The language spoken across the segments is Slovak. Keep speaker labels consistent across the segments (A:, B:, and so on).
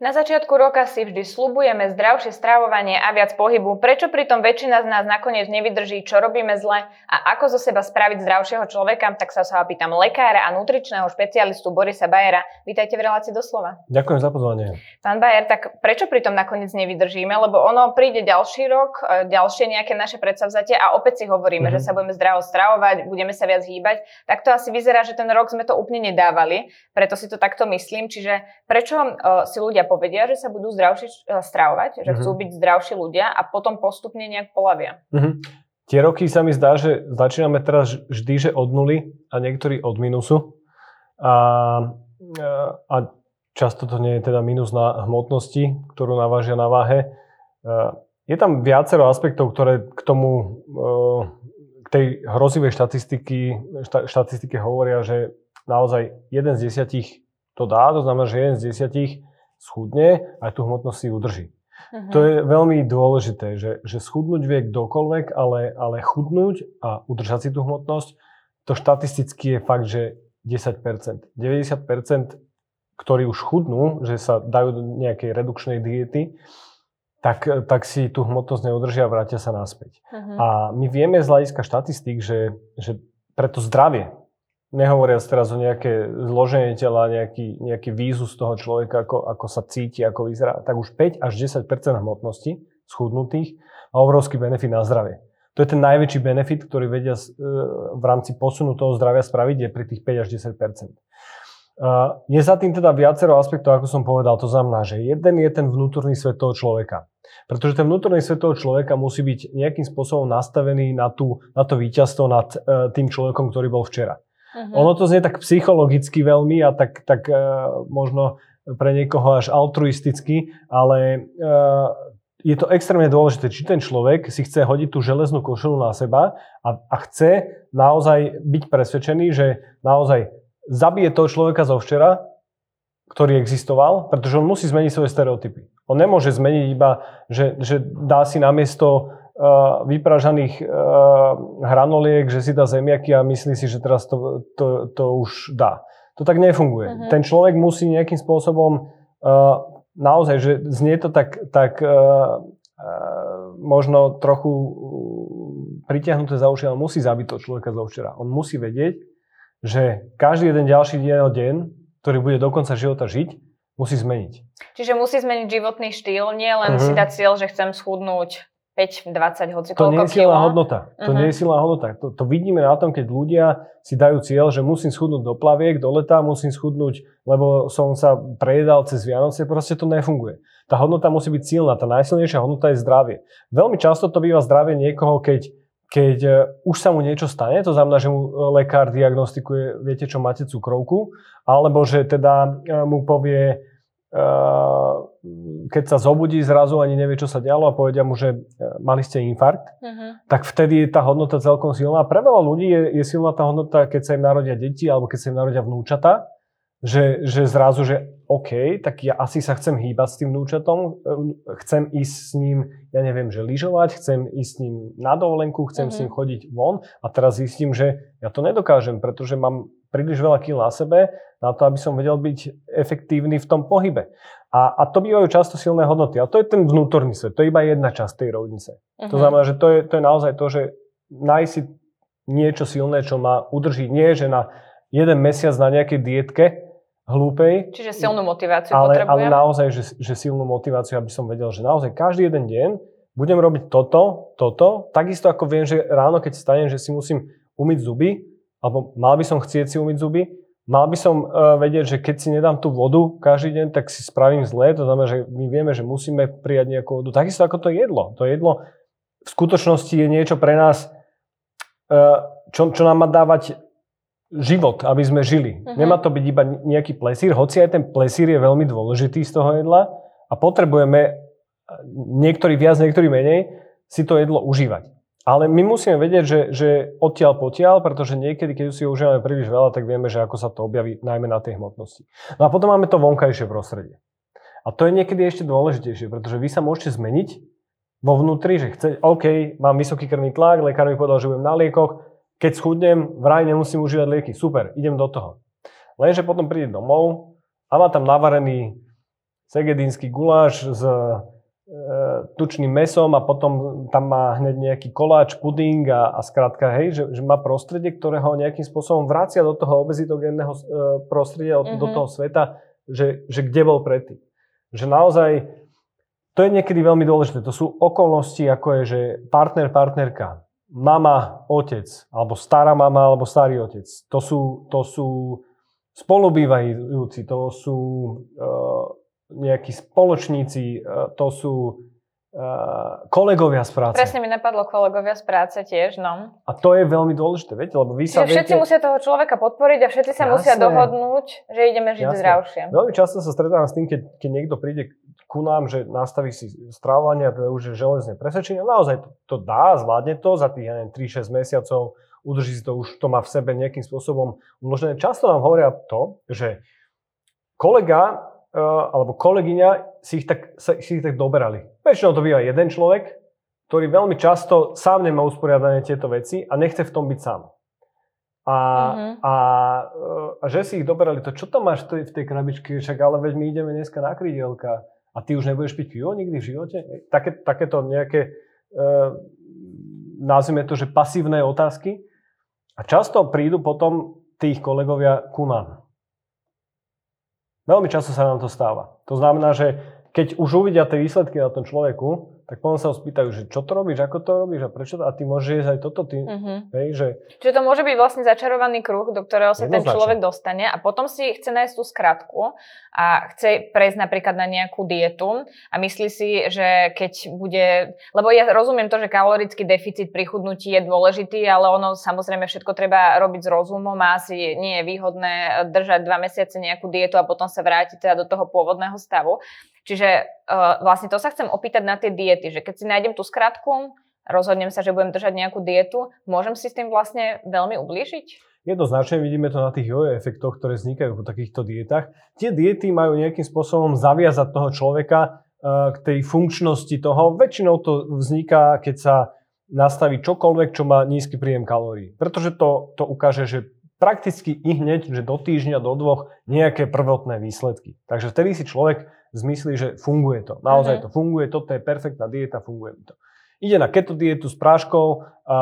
A: Na začiatku roka si vždy slubujeme zdravšie stravovanie a viac pohybu. Prečo pritom väčšina z nás nakoniec nevydrží, čo robíme zle a ako zo seba spraviť zdravšieho človeka, tak sa sa pýtam lekára a nutričného špecialistu Borisa Bajera. Vítajte v relácii doslova.
B: Ďakujem za pozvanie.
A: Pán Bajer, tak prečo pritom nakoniec nevydržíme? Lebo ono príde ďalší rok, e, ďalšie nejaké naše predsavzatie a opäť si hovoríme, mm-hmm. že sa budeme zdravo stravovať, budeme sa viac hýbať. Tak to asi vyzerá, že ten rok sme to úplne nedávali, preto si to takto myslím. Čiže prečo uh, si ľudia povedia, že sa budú zdravšie eh, stravovať, že chcú mhm. byť zdravší ľudia a potom postupne nejak polavia.
B: Mm-hmm. Tie roky sa mi zdá, že začíname teraz vždy, že od nuly a niektorí od minusu. A, a často to nie je teda minus na hmotnosti, ktorú navážia na váhe. Je tam viacero aspektov, ktoré k tomu, eh, k tej hrozivej štatistiky, štatistike hovoria, že naozaj jeden z desiatich to dá, to znamená, že jeden z desiatich schudne a tú hmotnosť si udrží. Uh-huh. To je veľmi dôležité, že, že schudnúť vie kdokoľvek, ale, ale chudnúť a udržať si tú hmotnosť, to štatisticky je fakt, že 10%. 90%, ktorí už chudnú, že sa dajú do nejakej redukčnej diety, tak, tak si tú hmotnosť neudržia a vrátia sa naspäť. Uh-huh. A my vieme z hľadiska štatistík, že, že pre to zdravie, nehovoriac teraz o nejaké zloženie tela, nejaký, nejaký výzu z toho človeka, ako, ako sa cíti, ako vyzerá, tak už 5 až 10% hmotnosti schudnutých má obrovský benefit na zdravie. To je ten najväčší benefit, ktorý vedia e, v rámci posunu toho zdravia spraviť, je pri tých 5 až 10 je za tým teda viacero aspektov, ako som povedal. To znamená, že jeden je ten vnútorný svet toho človeka. Pretože ten vnútorný svet toho človeka musí byť nejakým spôsobom nastavený na, tú, na to víťazstvo nad e, tým človekom, ktorý bol včera. Uh-huh. Ono to znie tak psychologicky veľmi a tak, tak uh, možno pre niekoho až altruisticky, ale uh, je to extrémne dôležité, či ten človek si chce hodiť tú železnú košelu na seba a, a chce naozaj byť presvedčený, že naozaj zabije toho človeka zo včera, ktorý existoval, pretože on musí zmeniť svoje stereotypy. On nemôže zmeniť iba, že, že dá si namiesto vypražaných uh, hranoliek, že si dá zemiaky a myslí si, že teraz to, to, to už dá. To tak nefunguje. Uh-huh. Ten človek musí nejakým spôsobom uh, naozaj, že znie to tak, tak uh, uh, možno trochu pritiahnuté za uši, ale musí zabiť toho človeka zo včera. On musí vedieť, že každý jeden ďalší deň, ktorý bude do konca života žiť, musí zmeniť.
A: Čiže musí zmeniť životný štýl, nie len uh-huh. si dať cieľ, že chcem schudnúť 5, 20, hoci
B: To nie je silná hodnota. To uh-huh. nie je silná hodnota. To, to vidíme na tom, keď ľudia si dajú cieľ, že musím schudnúť do plaviek, do leta, musím schudnúť, lebo som sa prejedal cez Vianoce, proste to nefunguje. Tá hodnota musí byť silná, tá najsilnejšia hodnota je zdravie. Veľmi často to býva zdravie niekoho, keď, keď e, už sa mu niečo stane, to znamená, že mu lekár diagnostikuje, viete čo, máte cukrovku, alebo že teda e, mu povie, keď sa zobudí zrazu, ani nevie, čo sa dialo a povedia mu, že e, mali ste infarkt, uh-huh. tak vtedy je tá hodnota celkom silná. Pre veľa ľudí je, je silná tá hodnota, keď sa im narodia deti alebo keď sa im narodia vnúčata, že, že zrazu, že OK, tak ja asi sa chcem hýbať s tým vnúčatom, e, chcem ísť s ním, ja neviem, že lyžovať, chcem ísť s ním na dovolenku, chcem uh-huh. s ním chodiť von a teraz zistím, že ja to nedokážem, pretože mám príliš veľa kil na sebe na to, aby som vedel byť efektívny v tom pohybe. A, a to bývajú často silné hodnoty. A to je ten vnútorný svet. To je iba jedna časť tej rovnice. Uh-huh. To mhm. znamená, že to je, to je naozaj to, že nájsť si niečo silné, čo ma udrží. Nie, že na jeden mesiac na nejakej dietke hlúpej.
A: Čiže silnú motiváciu
B: ale, potrebujem. Ale naozaj, že, že silnú motiváciu, aby som vedel, že naozaj každý jeden deň budem robiť toto, toto. Takisto ako viem, že ráno, keď stanem, že si musím umyť zuby, alebo mal by som chcieť si umyť zuby, mal by som uh, vedieť, že keď si nedám tú vodu každý deň, tak si spravím zle, to znamená, že my vieme, že musíme prijať nejakú vodu. Takisto ako to jedlo. To jedlo v skutočnosti je niečo pre nás, uh, čo, čo nám má dávať život, aby sme žili. Uh-huh. Nemá to byť iba nejaký plesír, hoci aj ten plesír je veľmi dôležitý z toho jedla a potrebujeme e, niektorí viac, niektorí menej si to jedlo užívať. Ale my musíme vedieť, že, že odtiaľ potiaľ, pretože niekedy, keď si ho užívame príliš veľa, tak vieme, že ako sa to objaví najmä na tej hmotnosti. No a potom máme to vonkajšie prostredie. A to je niekedy ešte dôležitejšie, pretože vy sa môžete zmeniť vo vnútri, že chce, OK, mám vysoký krvný tlak, lekár mi povedal, že budem na liekoch, keď schudnem, vraj nemusím užívať lieky, super, idem do toho. Lenže potom príde domov a má tam navarený segedínsky guláš s e, tučným mesom a potom tam má hneď nejaký koláč, puding a, a skrátka, hej, že, že má prostredie, ktoré ho nejakým spôsobom vracia do toho obezitogénneho e, prostredia, mm-hmm. do mhm. toho sveta, že, že kde bol predtým. Že naozaj, to je niekedy veľmi dôležité. To sú okolnosti, ako je, že partner, partnerka, mama, otec, alebo stará mama, alebo starý otec. To sú, to sú spolubývajúci, to sú uh, nejakí spoločníci, uh, to sú uh, kolegovia z práce.
A: Presne mi napadlo kolegovia z práce tiež, no.
B: A to je veľmi dôležité, viete, lebo vy sa
A: Čiže všetci
B: viete...
A: musia toho človeka podporiť a všetci sa Jasne. musia dohodnúť, že ideme žiť Jasne. zdravšie.
B: Veľmi často sa stretávam s tým, keď, keď niekto príde ku nám, že nastaví si stravovanie a je už železne presvedčenie. Naozaj to, to dá, zvládne to za tých, ja neviem, 3-6 mesiacov, udrží si to, už to má v sebe nejakým spôsobom uložené. Často nám hovoria to, že kolega uh, alebo kolegyňa si ich, tak, si ich tak doberali. Väčšinou to býva jeden človek, ktorý veľmi často sám nemá usporiadané tieto veci a nechce v tom byť sám. A, uh-huh. a, a že si ich doberali, to čo tam máš v tej, v tej krabičke, však ale veď my ideme dneska na krydielka a ty už nebudeš piť pivo nikdy v živote? Také, takéto nejaké, e, nazvime to, že pasívne otázky. A často prídu potom tých kolegovia ku nám. Veľmi často sa nám to stáva. To znamená, že keď už uvidia tie výsledky na tom človeku, tak potom sa ho spýtajú, že čo to robíš, ako to robíš a prečo to, a ty môžeš jesť aj toto, ty, uh-huh. hej, že...
A: Čiže to môže byť vlastne začarovaný kruh, do ktorého sa ten človek dostane a potom si chce nájsť tú skratku a chce prejsť napríklad na nejakú dietu a myslí si, že keď bude... Lebo ja rozumiem to, že kalorický deficit pri chudnutí je dôležitý, ale ono samozrejme všetko treba robiť s rozumom a asi nie je výhodné držať dva mesiace nejakú dietu a potom sa vrátiť teda do toho pôvodného stavu. Čiže uh, vlastne to sa chcem opýtať na tie diety, že keď si nájdem tú skratku, rozhodnem sa, že budem držať nejakú dietu, môžem si s tým vlastne veľmi ublížiť?
B: Jednoznačne vidíme to na tých jojo efektoch, ktoré vznikajú po takýchto dietách. Tie diety majú nejakým spôsobom zaviazať toho človeka uh, k tej funkčnosti toho. Väčšinou to vzniká, keď sa nastaví čokoľvek, čo má nízky príjem kalórií. Pretože to, to ukáže, že prakticky i hneď, že do týždňa, do dvoch nejaké prvotné výsledky. Takže vtedy si človek zmyslí, že funguje to. Naozaj uh-huh. to funguje, toto je perfektná dieta, funguje mi to. Ide na keto dietu s práškou, a,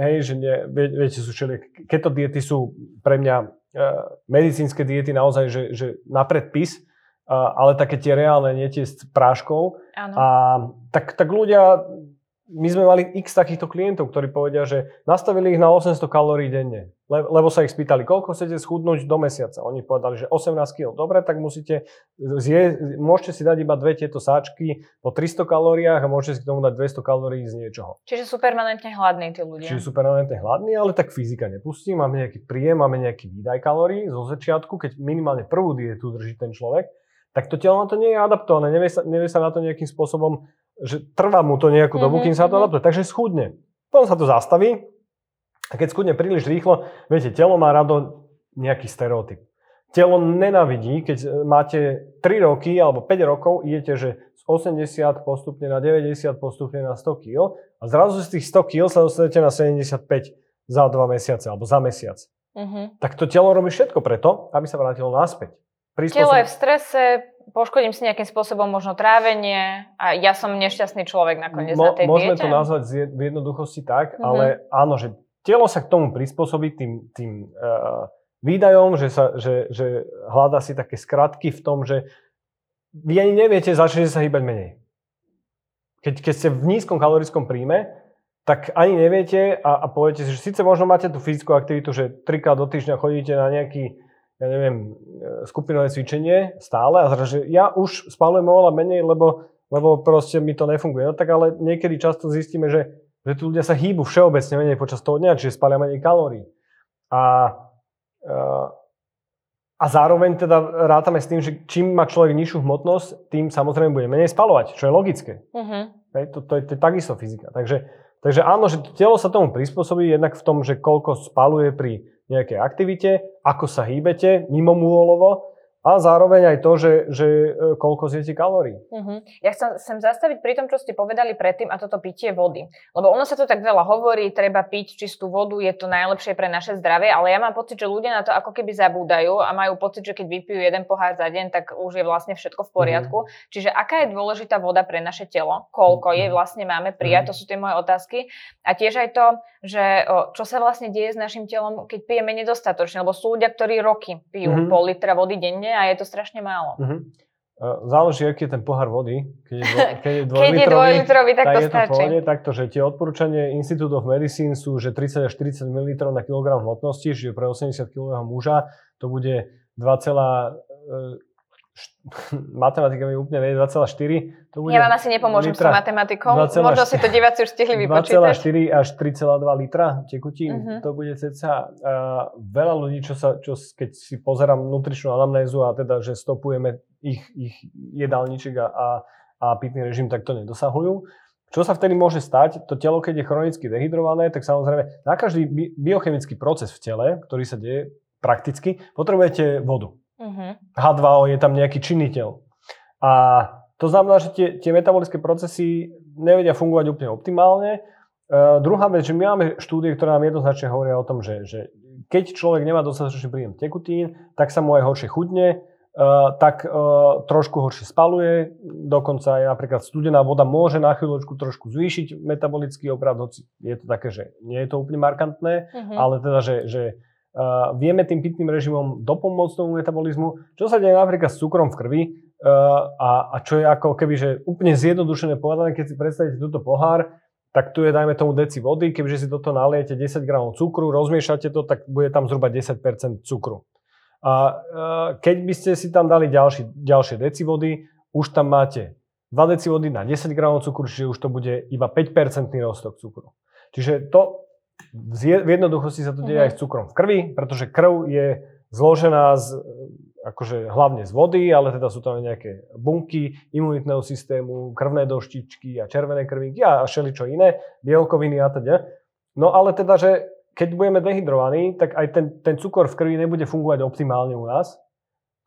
B: hej, že vie, viete, sú všeli, keto diety sú pre mňa e, medicínske diety naozaj, že, že na predpis, a, ale také tie reálne, nie tie s práškou. A tak, tak ľudia my sme mali x takýchto klientov, ktorí povedia, že nastavili ich na 800 kalórií denne, le, lebo sa ich spýtali, koľko chcete schudnúť do mesiaca. Oni povedali, že 18 kg. Dobre, tak musíte zje, môžete si dať iba dve tieto sáčky po 300 kalóriách a môžete si k tomu dať 200 kalórií z niečoho.
A: Čiže sú permanentne hladní tí ľudia.
B: Čiže sú permanentne hladní, ale tak fyzika nepustí. Máme nejaký príjem, máme nejaký výdaj kalórií zo začiatku, keď minimálne prvú dietu drží ten človek, tak to telo na to nie je adaptované, nevie sa, nevie sa na to nejakým spôsobom že trvá mu to nejakú dobu, mm-hmm. kým sa to mhm. adaptuje. Takže schudne. Potom sa to zastaví a keď schudne príliš rýchlo, viete, telo má rado nejaký stereotyp. Telo nenavidí, keď e, máte 3 roky alebo 5 rokov, idete, že z 80 postupne na 90, postupne na 100 kg a zrazu z tých 100 kg sa dostanete na 75 za 2 mesiace alebo za mesiac. Mm-hmm. Tak to telo robí všetko preto, aby sa vrátilo naspäť.
A: Prispôsob... Telo je v strese, poškodím si nejakým spôsobom možno trávenie a ja som nešťastný človek nakoniec Mo, na tej
B: Môžeme
A: diete.
B: to nazvať v jednoduchosti tak, mm-hmm. ale áno, že telo sa k tomu prispôsobí tým, tým uh, výdajom, že, sa, že, že hľadá si také skratky v tom, že vy ani neviete, začnete sa hýbať menej. Keď, keď ste v nízkom kalorickom príjme, tak ani neviete a, a poviete si, že síce možno máte tú fyzickú aktivitu, že trikrát do týždňa chodíte na nejaký ja neviem, e, skupinové cvičenie stále a zrazu, že ja už spalujem oveľa menej, lebo, lebo proste mi to nefunguje. No tak ale niekedy často zistíme, že, že tu ľudia sa hýbu všeobecne menej počas toho dňa, čiže spalia menej kalórií. A, e, a zároveň teda rátame s tým, že čím má človek nižšiu hmotnosť, tým samozrejme bude menej spalovať, čo je logické. Uh-huh. Hej, to, to, je, to je takisto fyzika. Takže, takže áno, že telo sa tomu prispôsobí jednak v tom, že koľko spaluje pri nejakej aktivite, ako sa hýbete mimo môlovo a zároveň aj to, že, že e, koľko zjete kalórií.
A: Uh-huh. Ja chcem, chcem zastaviť pri tom, čo ste povedali predtým, a toto pitie vody. Lebo ono sa to tak veľa hovorí, treba piť čistú vodu, je to najlepšie pre naše zdravie, ale ja mám pocit, že ľudia na to ako keby zabúdajú a majú pocit, že keď vypijú jeden pohár za deň, tak už je vlastne všetko v poriadku. Uh-huh. Čiže aká je dôležitá voda pre naše telo? Koľko uh-huh. je vlastne máme prijať? Uh-huh. To sú tie moje otázky. A tiež aj to, že o, čo sa vlastne deje s našim telom, keď pijeme nedostatočne, lebo sú ľudia, ktorí roky pijú uh-huh. pol litra vody denne a je to strašne málo. Uh-huh.
B: Záleží, aký je ten pohár vody. Keď je, dvo, keď je
A: dvojlitrový, keď je dvojlitrový tak, tak to
B: je stačí. to pohode, takto, že tie odporúčania Institute of Medicine sú, že 30 až 40 ml na kilogram hmotnosti, čiže pre 80 kg muža to bude 2, matematika mi úplne nevie, 2,4. To bude
A: ja vám asi nepomôžem litra, s matematikou. 2, Možno si to diváci už stihli vypočítať.
B: 2,4 až 3,2 litra tekutín. Uh-huh. To bude ceca. Uh, veľa ľudí, čo sa, čo, keď si pozerám nutričnú anamnézu a teda, že stopujeme ich, ich jedálniček a, a, a pitný režim, tak to nedosahujú. Čo sa vtedy môže stať? To telo, keď je chronicky dehydrované, tak samozrejme na každý biochemický proces v tele, ktorý sa deje prakticky, potrebujete vodu. Uh-huh. H2O je tam nejaký činiteľ. A to znamená, že tie, tie metabolické procesy nevedia fungovať úplne optimálne. Uh, druhá vec, že my máme štúdie, ktoré nám jednoznačne hovoria o tom, že, že keď človek nemá dostatočný príjem tekutín, tak sa mu aj horšie chudne, uh, tak uh, trošku horšie spaluje, dokonca aj napríklad studená voda môže na chvíľočku trošku zvýšiť metabolický obrad, hoci je to také, že nie je to úplne markantné, uh-huh. ale teda, že, že Uh, vieme tým pitným režimom dopomôcť tomu metabolizmu. Čo sa deje napríklad s cukrom v krvi uh, a, a čo je ako keby, že úplne zjednodušené povedané, keď si predstavíte túto pohár, tak tu je dajme tomu deci vody, kebyže si toto naliete 10 gramov cukru, rozmiešate to, tak bude tam zhruba 10% cukru. A uh, keď by ste si tam dali ďalší, ďalšie deci vody, už tam máte 2 deci vody na 10 gramov cukru, čiže už to bude iba 5% rostok cukru. Čiže to v jednoduchosti sa to deje mm-hmm. aj s cukrom v krvi, pretože krv je zložená z, akože hlavne z vody, ale teda sú tam nejaké bunky imunitného systému, krvné doštičky a červené krvinky a všeličo iné, bielkoviny a teda. No ale teda, že keď budeme dehydrovaní, tak aj ten, ten cukor v krvi nebude fungovať optimálne u nás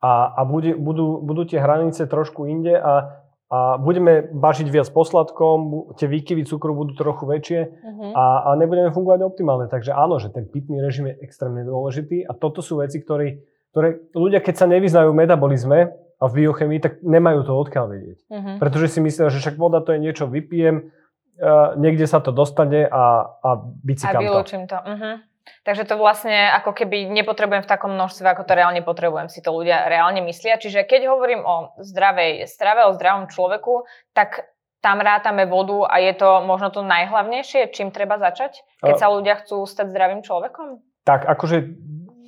B: a, a bude, budú, budú tie hranice trošku inde a a budeme bažiť viac posladkom, tie výkyvy cukru budú trochu väčšie uh-huh. a, a nebudeme fungovať optimálne. Takže áno, že ten pitný režim je extrémne dôležitý a toto sú veci, ktoré, ktoré ľudia, keď sa nevyznajú v metabolizme a v biochemii, tak nemajú to odkiaľ vedieť. Uh-huh. Pretože si myslia, že však voda to je niečo, vypijem, uh, niekde sa to dostane a, a bicikám
A: to. A vylúčim to. Uh-huh. Takže to vlastne ako keby nepotrebujem v takom množstve, ako to reálne potrebujem, si to ľudia reálne myslia. Čiže keď hovorím o zdravej strave, o zdravom človeku, tak tam rátame vodu a je to možno to najhlavnejšie, čím treba začať, keď sa ľudia chcú stať zdravým človekom?
B: Tak, akože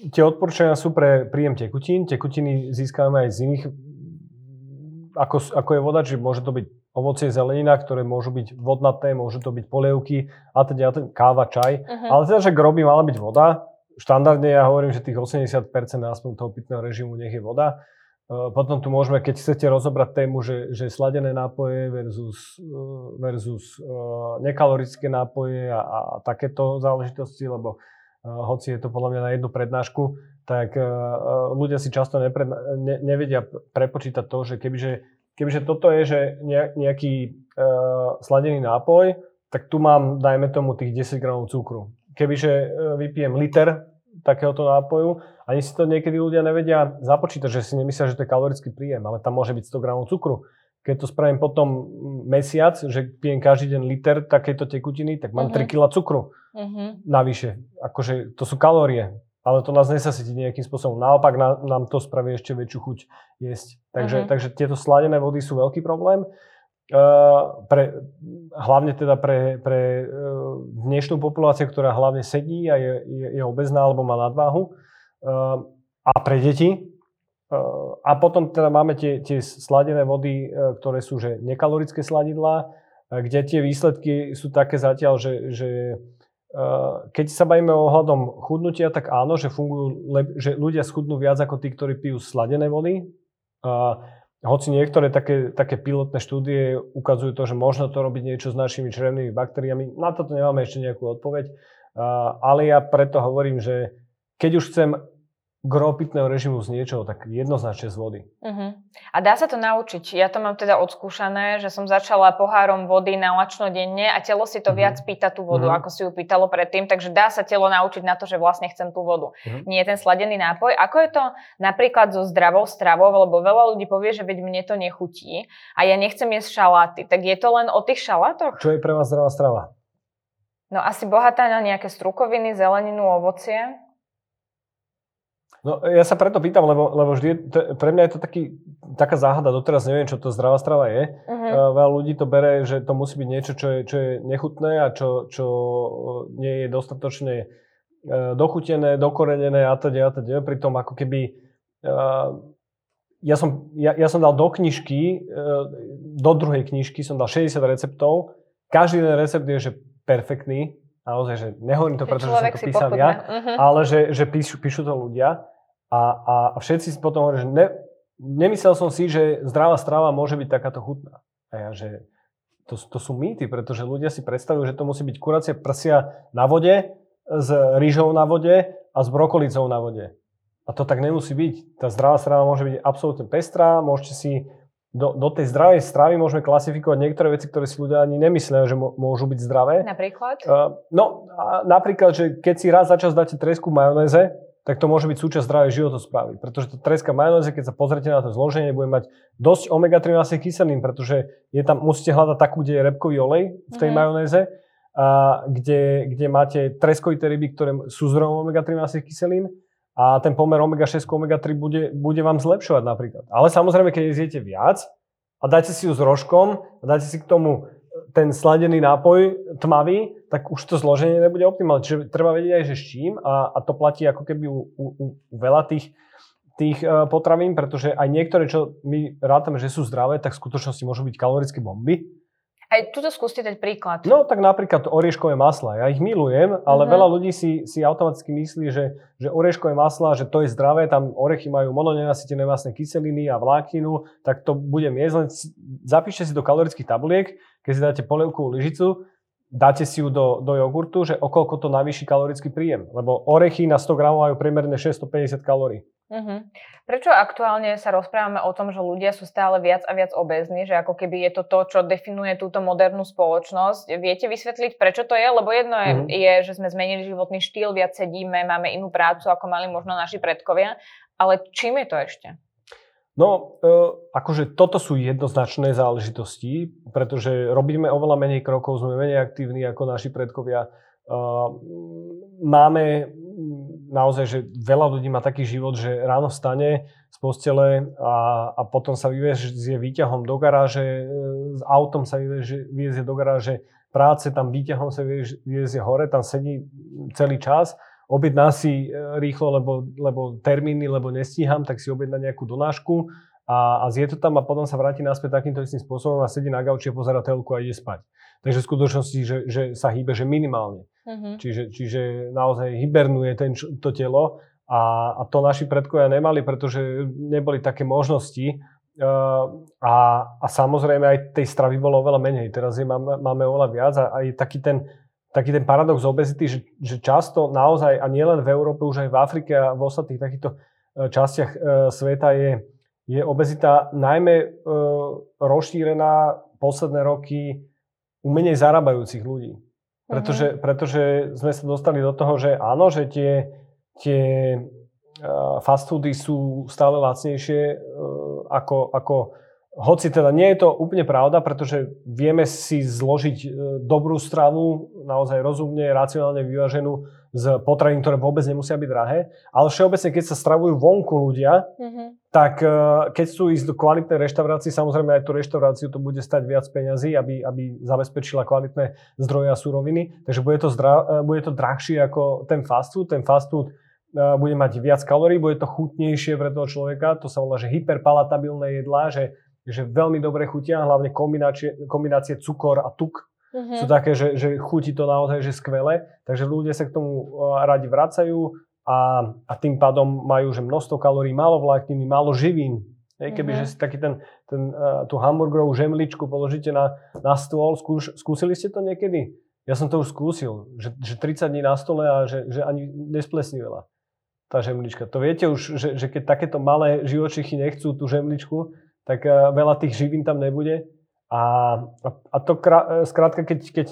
B: tie odporúčania sú pre príjem tekutín. Tekutiny získame aj z iných, ako, ako je voda, čiže môže to byť ovocie, zelenina, ktoré môžu byť vodnaté, môžu to byť polievky a teda káva, čaj. Uh-huh. Ale teda, že groby mala byť voda. Štandardne ja hovorím, že tých 80% aspoň toho pitného režimu nech je voda. E, potom tu môžeme, keď chcete rozobrať tému, že, že sladené nápoje versus, e, versus uh, nekalorické nápoje a, a takéto záležitosti, lebo hoci je to podľa mňa na jednu prednášku, tak uh, ľudia si často nepred, ne, nevedia prepočítať to, že kebyže kebyže toto je že nejaký uh, sladený nápoj, tak tu mám, dajme tomu, tých 10 gramov cukru. Kebyže vypijem liter takéhoto nápoju, ani si to niekedy ľudia nevedia započítať, že si nemyslia, že to je kalorický príjem, ale tam môže byť 100 gramov cukru. Keď to spravím potom mesiac, že pijem každý deň liter takejto tekutiny, tak mám uh-huh. Mhm. 3 kg cukru uh-huh. navyše. Akože to sú kalórie ale to nás nesasytí nejakým spôsobom. Naopak nám to spraví ešte väčšiu chuť jesť. Takže, uh-huh. takže tieto sladené vody sú veľký problém. Uh, pre, hlavne teda pre, pre uh, dnešnú populáciu, ktorá hlavne sedí a je, je, je obezná alebo má nadváhu. Uh, a pre deti. Uh, a potom teda máme tie, tie sladené vody, uh, ktoré sú že nekalorické sladidlá, uh, kde tie výsledky sú také zatiaľ, že, že Eh, keď sa bavíme o ohľadom chudnutia, tak áno, že, fungujú, že ľudia schudnú viac ako tí, ktorí pijú sladené vody. A hoci niektoré také, také pilotné štúdie ukazujú to, že možno to robiť niečo s našimi črevnými baktériami, na toto nemáme ešte nejakú odpoveď. A, ale ja preto hovorím, že keď už chcem gro pitného režimu z niečoho, tak jednoznačne z vody.
A: Uh-huh. A dá sa to naučiť? Ja to mám teda odskúšané, že som začala pohárom vody na lačno denne a telo si to uh-huh. viac pýta tú vodu, uh-huh. ako si ju pýtalo predtým, takže dá sa telo naučiť na to, že vlastne chcem tú vodu. Uh-huh. Nie ten sladený nápoj. Ako je to napríklad so zdravou stravou, lebo veľa ľudí povie, že veď mne to nechutí a ja nechcem jesť šaláty. Tak je to len o tých šalátoch?
B: Čo je pre vás zdravá strava?
A: No asi bohatá na nejaké strukoviny, zeleninu, ovocie.
B: No ja sa preto pýtam, lebo, lebo vždy, to, pre mňa je to taký, taká záhada, doteraz neviem, čo to zdravá strava je. Uh-huh. Uh, veľa ľudí to bere, že to musí byť niečo, čo je, čo je nechutné a čo, čo nie je dostatočne uh, dochutené, dokorenené a teda, a teda. Pritom ako keby uh, ja, som, ja, ja som dal do knižky, uh, do druhej knižky som dal 60 receptov. Každý jeden recept je že perfektný, naozaj, že nehovorím to, pretože som to písal ja, uh-huh. ale že, že píšu, píšu to ľudia. A, a, a všetci si potom hovoria, že ne, nemyslel som si, že zdravá strava môže byť takáto chutná. A ja, že to, to sú mýty, pretože ľudia si predstavujú, že to musí byť kuracie prsia na vode, s rýžou na vode a s brokolicou na vode. A to tak nemusí byť. Tá zdravá strava môže byť absolútne pestrá, môžete si do, do tej zdravej stravy môžeme klasifikovať niektoré veci, ktoré si ľudia ani nemyslia, že môžu byť zdravé.
A: Napríklad?
B: Uh, no, napríklad, že keď si raz za čas dáte tresku majonéze, tak to môže byť súčasť zdravej životosprávy. Pretože to treska majonéze, keď sa pozrite na to zloženie, bude mať dosť omega-3 masných kyselín, pretože je tam, musíte hľadať takú, kde je repkový olej v tej mm. majonéze, a kde, kde máte treskovité ryby, ktoré sú zdrojom omega-3 masných kyselín a ten pomer omega-6 omega-3 bude, bude vám zlepšovať napríklad. Ale samozrejme, keď jediete viac a dáte si ju s rožkom a dáte si k tomu ten sladený nápoj tmavý, tak už to zloženie nebude optimálne. Čiže treba vedieť aj, že s čím a, a to platí ako keby u, u, u veľa tých, tých uh, potravín, pretože aj niektoré, čo my rátame, že sú zdravé, tak v skutočnosti môžu byť kalorické bomby.
A: Aj tuto skúste dať príklad.
B: No tak napríklad orieškové masla. Ja ich milujem, ale mm-hmm. veľa ľudí si, si automaticky myslí, že, že orieškové masla, že to je zdravé, tam orechy majú mononenasytené masné kyseliny a vlákninu, tak to budem jesť. Len zapíšte si do kalorických tabuliek, keď si dáte polievkovú lyžicu, dáte si ju do, do jogurtu, že okolko to navýši kalorický príjem. Lebo orechy na 100 gramov majú priemerne 650 kalórií.
A: Uh-huh. Prečo aktuálne sa rozprávame o tom, že ľudia sú stále viac a viac obezní, že ako keby je to to, čo definuje túto modernú spoločnosť. Viete vysvetliť, prečo to je? Lebo jedno je, uh-huh. je, že sme zmenili životný štýl, viac sedíme, máme inú prácu, ako mali možno naši predkovia, ale čím je to ešte?
B: No, e, akože toto sú jednoznačné záležitosti, pretože robíme oveľa menej krokov, sme menej aktívni ako naši predkovia. E, máme naozaj, že veľa ľudí má taký život, že ráno vstane z postele a, a potom sa vyvezie výťahom do garáže, e, s autom sa vyvezie do garáže práce, tam výťahom sa vyvezie hore, tam sedí celý čas, objedná si e, rýchlo, lebo, lebo termíny, lebo nestíham, tak si objedná nejakú donášku a, a zje to tam a potom sa vráti naspäť takýmto istým spôsobom a sedí na gauči a pozera telku a ide spať. Takže v skutočnosti, že, že sa hýbe, že minimálne. Uh-huh. Čiže, čiže naozaj hibernuje ten, to telo a, a to naši predkovia nemali, pretože neboli také možnosti Uh, a, a samozrejme aj tej stravy bolo oveľa menej. Teraz je máme, máme oveľa viac a aj taký ten, taký ten paradox obezity, že, že často naozaj, a nielen v Európe, už aj v Afrike a v ostatných takýchto častiach uh, sveta je, je obezita najmä uh, rozšírená posledné roky u menej zarábajúcich ľudí. Pretože, uh-huh. pretože sme sa dostali do toho, že áno, že tie, tie uh, fast foody sú stále lacnejšie uh, ako, ako hoci teda nie je to úplne pravda, pretože vieme si zložiť uh, dobrú stravu, naozaj rozumne, racionálne vyváženú z potravín, ktoré vôbec nemusia byť drahé, ale všeobecne, keď sa stravujú vonku ľudia, mm-hmm. Tak uh, keď sú ísť do kvalitnej reštaurácie, samozrejme aj tú reštauráciu to bude stať viac peňazí, aby, aby zabezpečila kvalitné zdroje a súroviny, takže bude to, zdra, uh, bude to drahšie ako ten fast food. Ten fast food uh, bude mať viac kalórií, bude to chutnejšie pre toho človeka, to sa volá, že hyperpalatabilné jedlá, že, že veľmi dobre chutia, hlavne kombinácie, kombinácie cukor a tuk, uh-huh. sú také, že, že chutí to naozaj že skvele, takže ľudia sa k tomu radi vracajú a, a tým pádom majú že množstvo kalórií, málo vlákniny, málo živín. Hej, keby uh-huh. že si taký ten, ten, uh, tú hamburgerovú žemličku položíte na, na stôl, skúš, skúsili ste to niekedy? Ja som to už skúsil, že, že 30 dní na stole a že, že ani nesplesnivela. tá žemlička. To viete už, že, že keď takéto malé živočichy nechcú tú žemličku, tak uh, veľa tých živín tam nebude. A, a, to krá, skrátka, keď, keď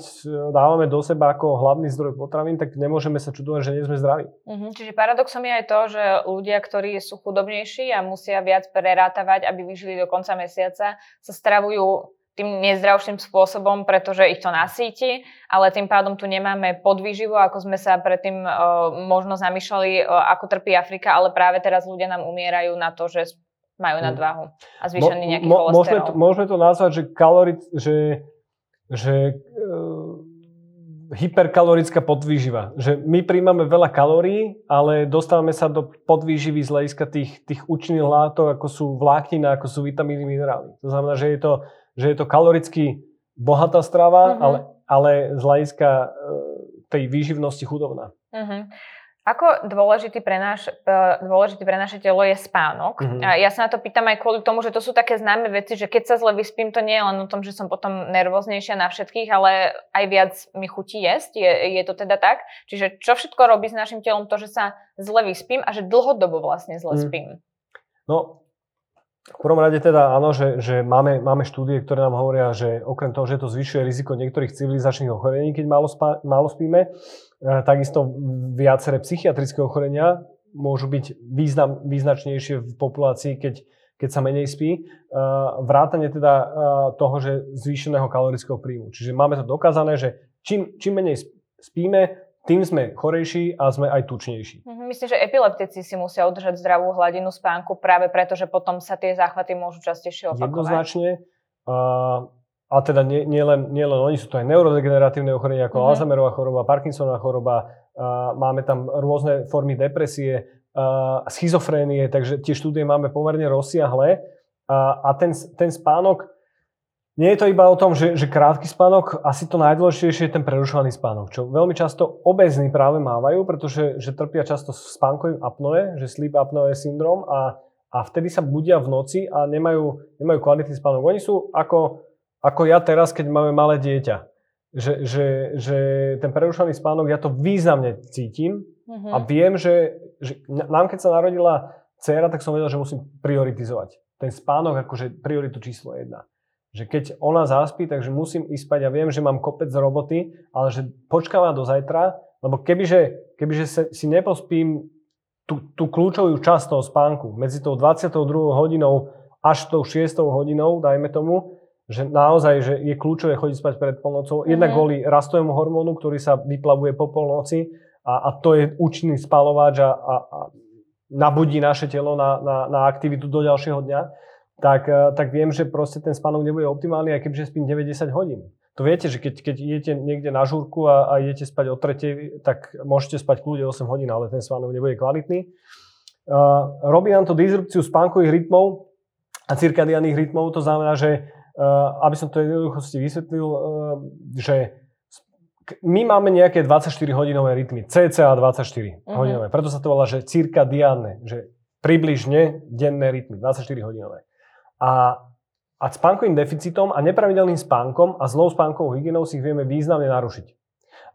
B: dávame do seba ako hlavný zdroj potravín, tak nemôžeme sa čudovať, že nie sme zdraví.
A: Mm-hmm. Čiže paradoxom je aj to, že ľudia, ktorí sú chudobnejší a musia viac prerátavať, aby vyžili do konca mesiaca, sa stravujú tým nezdravším spôsobom, pretože ich to nasíti, ale tým pádom tu nemáme podvýživu, ako sme sa predtým uh, možno zamýšľali, uh, ako trpí Afrika, ale práve teraz ľudia nám umierajú na to, že majú nadváhu a zvýšený nejaký mo,
B: mo, môžeme to, môžeme to nazvať, že, kaloric, že, že uh, hyperkalorická podvýživa. Že my príjmame veľa kalórií, ale dostávame sa do podvýživy z hľadiska tých, tých účinných látok, ako sú vláknina, ako sú vitamíny, minerály. To znamená, že je to že je to kaloricky bohatá strava, uh-huh. ale, ale z hľadiska uh, tej výživnosti chudobná.
A: Uh-huh. Ako dôležitý pre, náš, e, dôležitý pre naše telo je spánok? A ja sa na to pýtam aj kvôli tomu, že to sú také známe veci, že keď sa zle vyspím, to nie je len o tom, že som potom nervóznejšia na všetkých, ale aj viac mi chutí jesť. Je, je to teda tak? Čiže čo všetko robí s našim telom to, že sa zle vyspím a že dlhodobo vlastne zle uh-huh. spím?
B: No, v prvom rade teda áno, že, že máme, máme štúdie, ktoré nám hovoria, že okrem toho, že to zvyšuje riziko niektorých civilizačných ochorení, keď málo, spá, málo spíme, e, takisto viaceré psychiatrické ochorenia môžu byť význam, význačnejšie v populácii, keď, keď sa menej spí. E, vrátane teda e, toho, že zvýšeného kalorického príjmu. Čiže máme to dokázané, že čím, čím menej spíme, tým sme chorejší a sme aj tučnejší.
A: Mhm, myslím, že epileptici si musia udržať zdravú hladinu spánku práve preto, že potom sa tie záchvaty môžu častejšie opakovať.
B: Jednoznačne. A, a teda nie, nie, len, nie len oni, sú to aj neurodegeneratívne ochorenia ako mm-hmm. Alzheimerová choroba, Parkinsonová choroba, a máme tam rôzne formy depresie, a schizofrénie, takže tie štúdie máme pomerne rozsiahle. A, a ten, ten spánok nie je to iba o tom, že, že krátky spánok, asi to najdôležitejšie je ten prerušovaný spánok, čo veľmi často obezní práve mávajú, pretože že trpia často spánkovým apnoe, že sleep apnoe syndrom a, a vtedy sa budia v noci a nemajú, nemajú kvalitný spánok. Oni sú ako, ako ja teraz, keď máme malé dieťa. Že, že, že ten prerušovaný spánok, ja to významne cítim mm-hmm. a viem, že, že nám keď sa narodila dcera, tak som vedel, že musím prioritizovať ten spánok akože prioritu číslo jedna že keď ona zaspí, takže musím ísť spať. Ja viem, že mám kopec roboty, ale že počkávam do zajtra, lebo kebyže, kebyže si nepospím tú, tú kľúčovú časť toho spánku medzi tou 22. hodinou až tou 6. hodinou, dajme tomu, že naozaj že je kľúčové chodiť spať pred polnocou. Mm-hmm. Jednak kvôli rastovému hormónu, ktorý sa vyplavuje po polnoci a, a to je účinný spalovač a, a, a nabudí naše telo na, na, na aktivitu do ďalšieho dňa tak, eh, tak viem, že proste ten spánok nebude optimálny, aj kebyže spím 90 hodín. To viete, že keď, keď idete niekde na žúrku a, a idete spať o tretej, tak môžete spať kľude 8 hodín, ale ten spánok nebude kvalitný. Uh, robí nám to disrupciu spánkových rytmov a cirkadiánnych rytmov, to znamená, že uh, aby som to jednoduchosti vysvetlil, uh, že my máme nejaké 24-hodinové rytmy, cca 24 uh-huh. hodinové, preto sa to volá, že cirkadiánne, že približne denné rytmy, 24 hodinové. A, a spánkovým deficitom a nepravidelným spánkom a zlou spánkovou hygienou si ich vieme významne narušiť.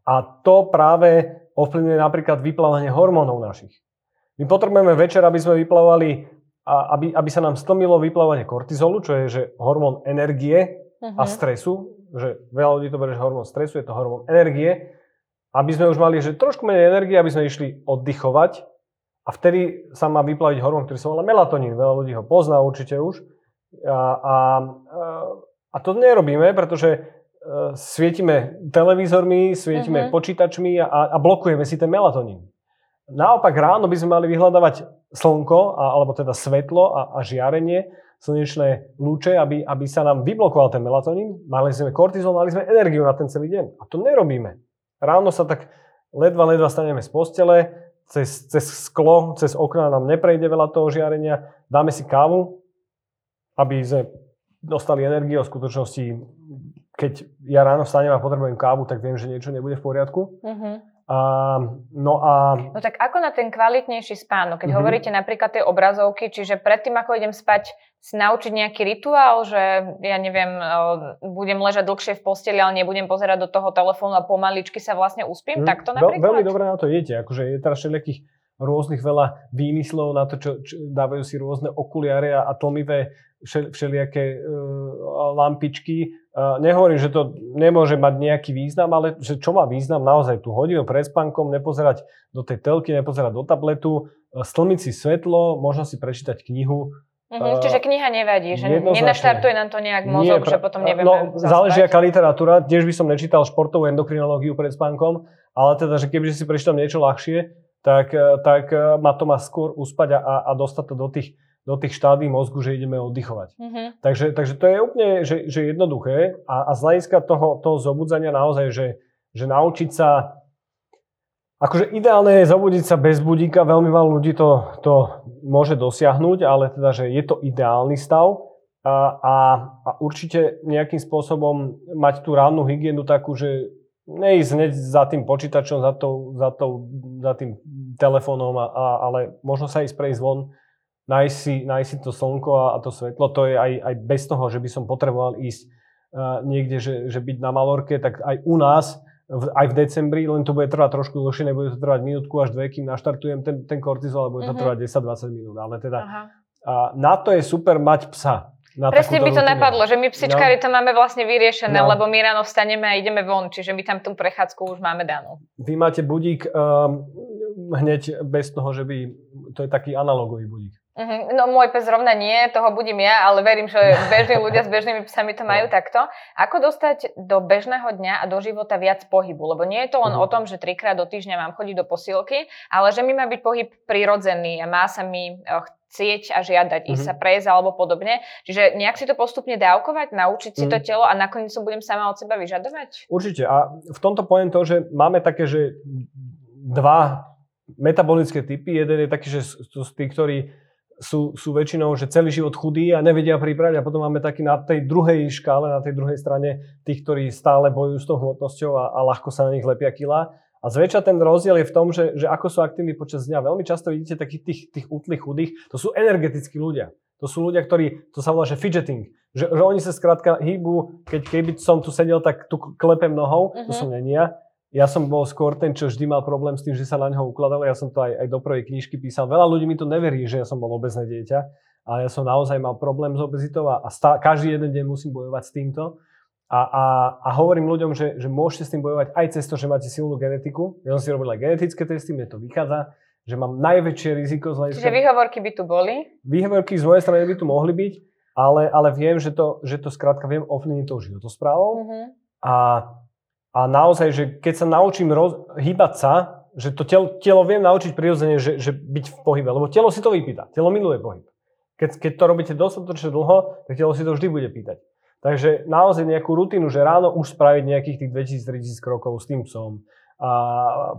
B: A to práve ovplyvňuje napríklad vyplávanie hormónov našich. My potrebujeme večer, aby sme vyplávali, aby, aby sa nám stlmilo vyplávanie kortizolu, čo je že hormón energie uh-huh. a mhm. stresu, že veľa ľudí to berie, že hormón stresu, je to hormón energie, aby sme už mali že trošku menej energie, aby sme išli oddychovať a vtedy sa má vyplaviť hormón, ktorý sa volá melatonín. Veľa ľudí ho pozná určite už. A, a, a to nerobíme, pretože e, svietime televízormi, svietime uh-huh. počítačmi a, a blokujeme si ten melatonín. Naopak ráno by sme mali vyhľadávať slnko, a, alebo teda svetlo a, a žiarenie, slnečné lúče, aby, aby sa nám vyblokoval ten melatonín, mali sme kortizol, mali sme energiu na ten celý deň. A to nerobíme. Ráno sa tak ledva, ledva staneme z postele, cez, cez sklo, cez okna nám neprejde veľa toho žiarenia, dáme si kávu, aby sme dostali energiu. V skutočnosti, keď ja ráno vstanem a potrebujem kávu, tak viem, že niečo nebude v poriadku. Uh-huh. A, no a...
A: No tak ako na ten kvalitnejší spánok? Keď uh-huh. hovoríte napríklad tie obrazovky, čiže predtým, ako idem spať, si naučiť nejaký rituál, že ja neviem, budem ležať dlhšie v posteli, ale nebudem pozerať do toho telefónu a pomaličky sa vlastne uspím, mm, tak to napríklad?
B: Veľmi dobre na to idete. Akože je teraz všelijakých rôznych veľa výmyslov na to, čo, čo dávajú si rôzne okuliare a, a tlmivé všel, všelijaké uh, lampičky. Uh, nehovorím, že to nemôže mať nejaký význam, ale že čo má význam naozaj tú hodinu pred spánkom, nepozerať do tej telky, nepozerať do tabletu, uh, stlmiť si svetlo, možno si prečítať knihu,
A: Uh-huh, čiže kniha nevadí, že nenaštartuje nám to nejak mozog, Nie, že potom nevieme
B: No, záleží aká literatúra. Tiež by som nečítal športovú endokrinológiu pred spánkom, ale teda, že keby si prečítam niečo ľahšie, tak, e, tak e, ma to má skôr uspať a, a dostať to do tých, do tých štádí mozgu, že ideme oddychovať. Uh-huh. Takže, takže to je úplne že, že jednoduché a, a z hľadiska toho, toho zobudzania naozaj, že, že naučiť sa Akože ideálne je zobudiť sa bez budíka, veľmi málo ľudí to, to môže dosiahnuť, ale teda, že je to ideálny stav a, a, a určite nejakým spôsobom mať tú rannú hygienu takú, že neísť hneď za tým počítačom, za, tou, za, tou, za tým telefónom, a, a, ale možno sa ísť prejsť von, nájsť si, nájsť si to slnko a, a to svetlo. To je aj, aj bez toho, že by som potreboval ísť uh, niekde, že, že byť na Malorke, tak aj u nás v, aj v decembri, len to bude trvať trošku dlhšie, nebude to trvať minútku až dve, kým naštartujem ten, ten kortizol, ale bude to mm-hmm. trvať 10-20 minút. Ale teda a na to je super mať psa. Na
A: Presne by to rutinu. napadlo, že my psičkári no. to máme vlastne vyriešené, no. lebo my ráno vstaneme a ideme von, čiže my tam tú prechádzku už máme danú.
B: Vy máte budík um, hneď bez toho, že by... To je taký analogový budík.
A: Uh-huh. No môj pes zrovna nie, toho budím ja, ale verím, že bežní ľudia s bežnými psami to majú no. takto. Ako dostať do bežného dňa a do života viac pohybu? Lebo nie je to len uh-huh. o tom, že trikrát do týždňa mám chodiť do posilky, ale že mi má byť pohyb prirodzený a má sa mi eh, chcieť a žiadať, uh-huh. ísť sa prejsť alebo podobne. Čiže nejak si to postupne dávkovať, naučiť si uh-huh. to telo a nakoniec to budem sama od seba vyžadovať?
B: Určite. A v tomto poviem to, že máme také, že dva metabolické typy. Jeden je taký, že sú tí, ktorí sú, sú väčšinou, že celý život chudí a nevedia pribrať a potom máme taký na tej druhej škále, na tej druhej strane tých, ktorí stále bojujú s tou hmotnosťou a, a ľahko sa na nich lepia kila. A zväčša ten rozdiel je v tom, že, že ako sú aktívni počas dňa. Veľmi často vidíte takých tých, tých útlých chudých, to sú energetickí ľudia. To sú ľudia, ktorí, to sa volá, že fidgeting. Že, že oni sa skrátka hýbu, keď keby som tu sedel, tak tu klepem nohou, uh-huh. to mhm. som není ja ja som bol skôr ten, čo vždy mal problém s tým, že sa na neho ukladalo. Ja som to aj, aj do prvej knižky písal. Veľa ľudí mi to neverí, že ja som bol obezné dieťa, ale ja som naozaj mal problém s obezitou a, a stá, každý jeden deň musím bojovať s týmto. A, a, a hovorím ľuďom, že, že môžete s tým bojovať aj cez to, že máte silnú genetiku. Ja som si robil aj genetické testy, mne to vychádza, že mám najväčšie riziko z hľadiska...
A: Čiže výhovorky by tu boli?
B: Výhovorky z mojej strany by tu mohli byť, ale, ale viem, že to, že to skrátka viem ovplyvniť tou životosprávou. Mm-hmm. A a naozaj, že keď sa naučím roz, hýbať sa, že to telo, telo viem naučiť prirodzene, že, že byť v pohybe, lebo telo si to vypýta, telo miluje pohyb. Keď, keď to robíte dostatočne dlho, tak telo si to vždy bude pýtať. Takže naozaj nejakú rutinu, že ráno už spraviť nejakých tých 2000-3000 krokov s tým psom a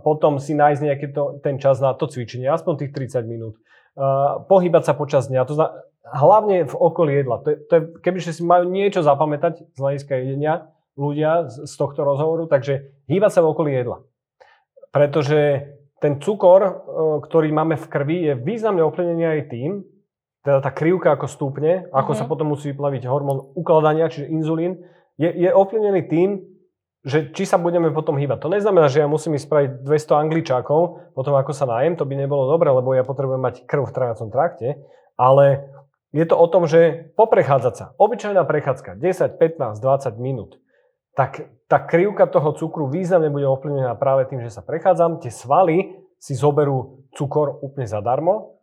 B: potom si nájsť nejaký to, ten čas na to cvičenie, aspoň tých 30 minút. Uh, pohybať sa počas dňa, to zna, hlavne v okolí jedla. To je, to je, kebyže si majú niečo zapamätať z hľadiska jedenia, ľudia z, z tohto rozhovoru, takže hýbať sa v okolí jedla. Pretože ten cukor, e, ktorý máme v krvi, je významne ovplyvnený aj tým, teda tá krivka ako stúpne, ako mm-hmm. sa potom musí vyplaviť hormón ukladania, čiže inzulín, je, je ovplyvnený tým, že či sa budeme potom hýbať. To neznamená, že ja musím ísť spraviť 200 angličákov potom ako sa najem, to by nebolo dobre, lebo ja potrebujem mať krv v trávacom trakte, ale je to o tom, že poprechádzať sa. Obyčajná prechádzka, 10, 15, 20 minút tak tá krivka toho cukru významne bude ovplyvnená práve tým, že sa prechádzam. Tie svaly si zoberú cukor úplne zadarmo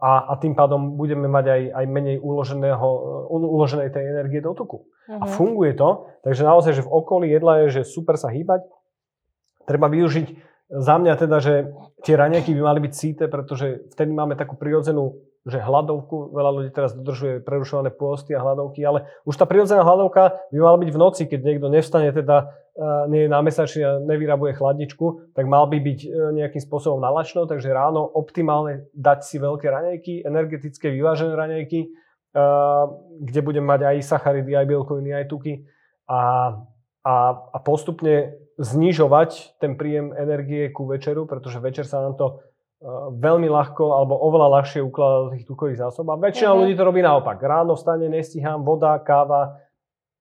B: a, a tým pádom budeme mať aj, aj menej uloženého, eh, uloženej tej energie do tuku. Uh-huh. A mhm. funguje to, takže naozaj, že v okolí jedla je, že super sa hýbať. Treba využiť za mňa teda, že tie raňajky by mali byť síte, pretože vtedy máme takú prirodzenú že hladovku, veľa ľudí teraz dodržuje prerušované pôsty a hladovky, ale už tá prirodzená hladovka by mala byť v noci, keď niekto nevstane, teda uh, nie je námesačný a nevyrabuje chladničku, tak mal by byť uh, nejakým spôsobom nalačno, takže ráno optimálne dať si veľké raňajky, energetické vyvážené raňajky, uh, kde budem mať aj sacharidy, aj bielkoviny, aj tuky a, a, a postupne znižovať ten príjem energie ku večeru, pretože večer sa nám to veľmi ľahko alebo oveľa ľahšie ukladať do tých tukových zásob. A väčšina uh-huh. ľudí to robí naopak. Ráno vstane, nestíham, voda, káva,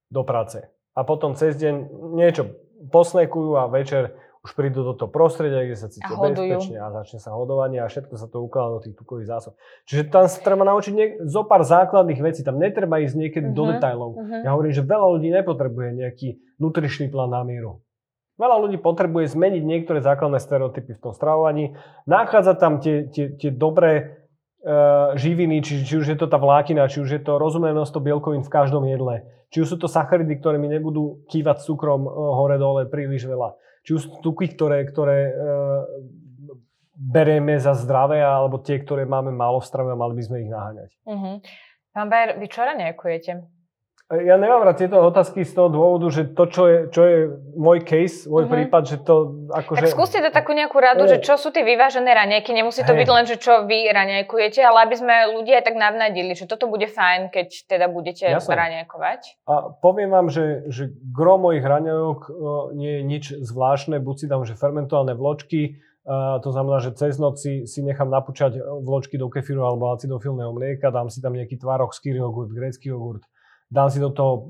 B: do práce. A potom cez deň niečo posnekujú a večer už prídu do toho prostredia, kde sa cítia
A: A
B: bezpečne a začne sa hodovanie a všetko sa to ukladá do tých tukových zásob. Čiže tam sa treba naučiť niek- zo pár základných vecí, tam netreba ísť niekedy do
A: Mhm,
B: detailov.
A: mhm.
B: Ja hovorím, že veľa ľudí nepotrebuje nejaký nutričný plán na míru. Veľa ľudí potrebuje zmeniť niektoré základné stereotypy v tom stravovaní, nachádzať tam tie, tie, tie dobré e, živiny, či, či už je to tá vlákina, či už je to rozumné množstvo bielkovín v každom jedle, či už sú to sacharidy, ktoré mi nebudú kývať cukrom e, hore-dole príliš veľa, či už sú tuky, ktoré, ktoré e, berieme za zdravé, alebo tie, ktoré máme málo v strave a mali by sme ich naháňať.
A: Uh-huh. Pán Bajer, vy čo raňajkujete?
B: Ja nemám rád tieto otázky z toho dôvodu, že to, čo je, čo je môj case, môj
A: Mhm.
B: prípad, že to akože...
A: Tak skúste dať takú nejakú radu,
B: Nie.
A: že čo sú tie vyvážené raňajky. Nemusí to
B: Hej.
A: byť len, že čo vy raňajkujete, ale aby sme ľudia aj tak navnadili, že toto bude fajn, keď teda budete
B: Jasné.
A: raňajkovať.
B: A poviem vám, že, že gro mojich raňajok e, nie je nič zvláštne, buď si dám, že fermentované vločky, a to znamená, že cez noc si, si nechám napúčať vločky do kefíru alebo acidofilného mlieka, dám si tam nejaký tvarok, skýr jogurt, grécky jogurt, dám si do toho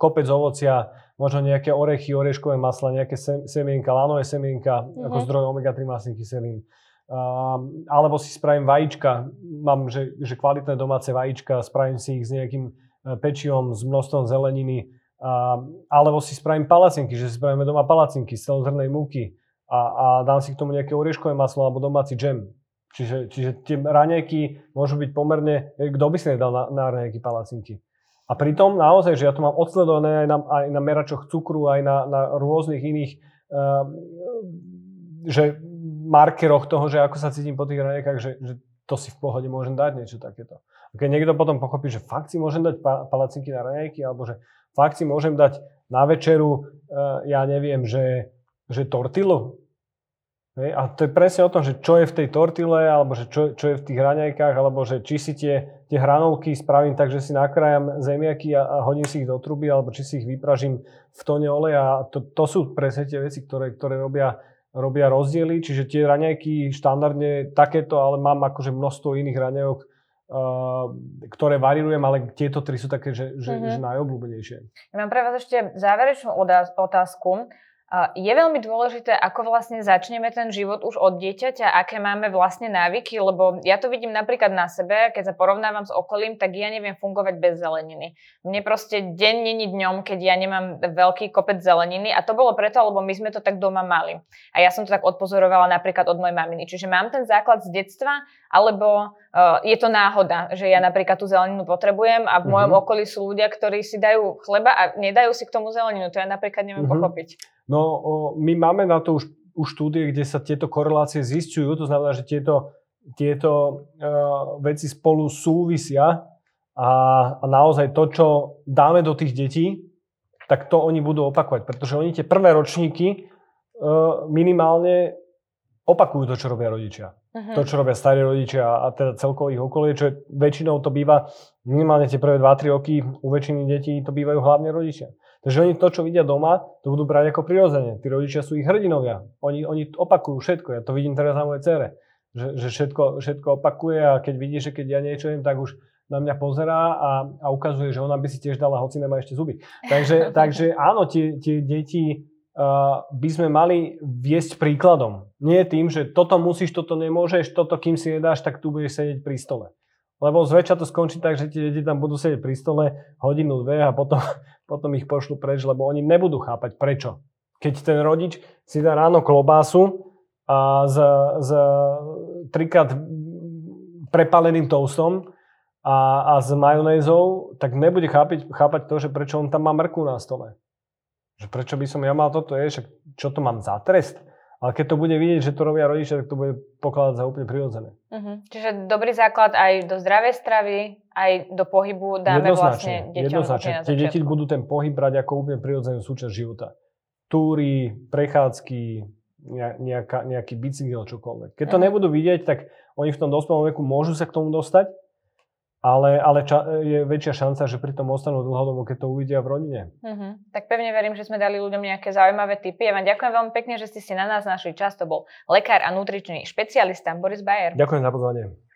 B: kopec ovocia, možno nejaké orechy, oreškové masla, nejaké sem, semienka, lanové semienka,
A: Mhm.
B: ako zdroj omega-3 masných kyselín. A, alebo si spravím vajíčka, mám, že, že kvalitné domáce vajíčka, spravím si ich s nejakým e, pečivom, s množstvom zeleniny, a, alebo si spravím palacinky, že si spravíme doma palacinky z celozrnej múky a, a dám si k tomu nejaké orieškové maslo alebo domáci džem. Čiže, čiže tie raňajky môžu byť pomerne, e, kto by si nedal na, na raňajky palacinky. A pritom naozaj, že ja to mám odsledované aj na, aj na meračoch cukru, aj na, na rôznych iných uh, že markeroch toho, že ako sa cítim po tých raňajkách, že, že to si v pohode môžem dať niečo takéto. A keď niekto potom pochopí, že fakt si môžem dať pa, palacinky na raňajky, alebo že fakt si môžem dať na večeru, uh, ja neviem, že, že tortilu, Hej, a to je presne o tom, že čo je v tej tortile, alebo že čo, čo je v tých raňajkách, alebo že či si tie, tie hranolky spravím tak, že si nakrájam zemiaky a, a hodím si ich do truby, alebo či si ich vypražím v tóne oleja. To, to sú presne tie veci, ktoré, ktoré robia, robia rozdiely. Čiže tie raňajky štandardne takéto, ale mám akože množstvo iných raňajok, uh, ktoré varirujem, ale tieto tri sú také, že, že,
A: Mhm.
B: že najobľúbenejšie.
A: Ja mám pre vás ešte záverečnú odáz- otázku. Je veľmi dôležité, ako vlastne začneme ten život už od dieťaťa, aké máme vlastne návyky, lebo ja to vidím napríklad na sebe, keď sa porovnávam s okolím, tak ja neviem fungovať bez zeleniny. Mne proste deň není dňom, keď ja nemám veľký kopec zeleniny a to bolo preto, lebo my sme to tak doma mali. A ja som to tak odpozorovala napríklad od mojej maminy. Čiže mám ten základ z detstva, alebo uh, je to náhoda, že ja napríklad tú zeleninu potrebujem a v mojom
B: Mhm.
A: okolí sú ľudia, ktorí si dajú chleba a nedajú si k tomu zeleninu. To ja napríklad neviem
B: Mhm.
A: pochopiť.
B: No, o, my máme na to už, už štúdie, kde sa tieto korelácie zistujú, to znamená, že tieto, tieto uh, veci spolu súvisia a, a naozaj to, čo dáme do tých detí, tak to oni budú opakovať, pretože oni tie prvé ročníky uh, minimálne opakujú to, čo robia rodičia.
A: Mhm.
B: To, čo robia starí rodičia a teda celkovo ich okolie, čo je, väčšinou to býva minimálne tie prvé 2-3 roky u väčšiny detí to bývajú hlavne rodičia. Takže oni to, čo vidia doma, to budú brať ako prirodzene. Tí rodičia sú ich hrdinovia. Oni, oni opakujú všetko. Ja to vidím teraz na mojej cere. Že, že všetko, všetko opakuje a keď vidí, že keď ja niečo jem, tak už na mňa pozerá a, a ukazuje, že ona by si tiež dala, hoci nemá ešte zuby. Takže, takže áno, tie, tie deti uh, by sme mali viesť príkladom. Nie tým, že toto musíš, toto nemôžeš, toto kým si nedáš, tak tu budeš sedieť pri stole. Lebo zväčša to skončí tak, že tie deti tam budú sedieť pri stole hodinu, dve a potom, potom ich pošlu preč, lebo oni nebudú chápať prečo. Keď ten rodič si dá ráno klobásu a s, s trikrát prepaleným toastom a, a s majonézou, tak nebude chápať, chápať to, že prečo on tam má mrku na stole. Že prečo by som ja mal toto však čo to mám za trest? Ale keď to bude vidieť, že to robia rodičia, tak to bude pokladať za úplne prirodzené.
A: Uh-huh. Čiže dobrý základ aj do zdravej stravy, aj do pohybu dáme vlastne deťom
B: jednoznačne. Tie deti budú ten pohyb brať ako úplne prirodzenú súčasť života. Túry, prechádzky, ne- nejaká, nejaký bicykel, čokoľvek. Keď to
A: Mhm.
B: nebudú vidieť, tak oni v tom dospelom veku môžu sa k tomu dostať, ale, ale ča, je väčšia šanca, že pri tom ostanú dlhodobo, keď to uvidia v rodine.
A: Uh-huh. Tak pevne verím, že sme dali ľuďom nejaké zaujímavé tipy. Ja vám ďakujem veľmi pekne, že ste si na nás našli čas. To bol lekár a nutričný špecialista Boris Bayer.
B: Ďakujem za pozvanie.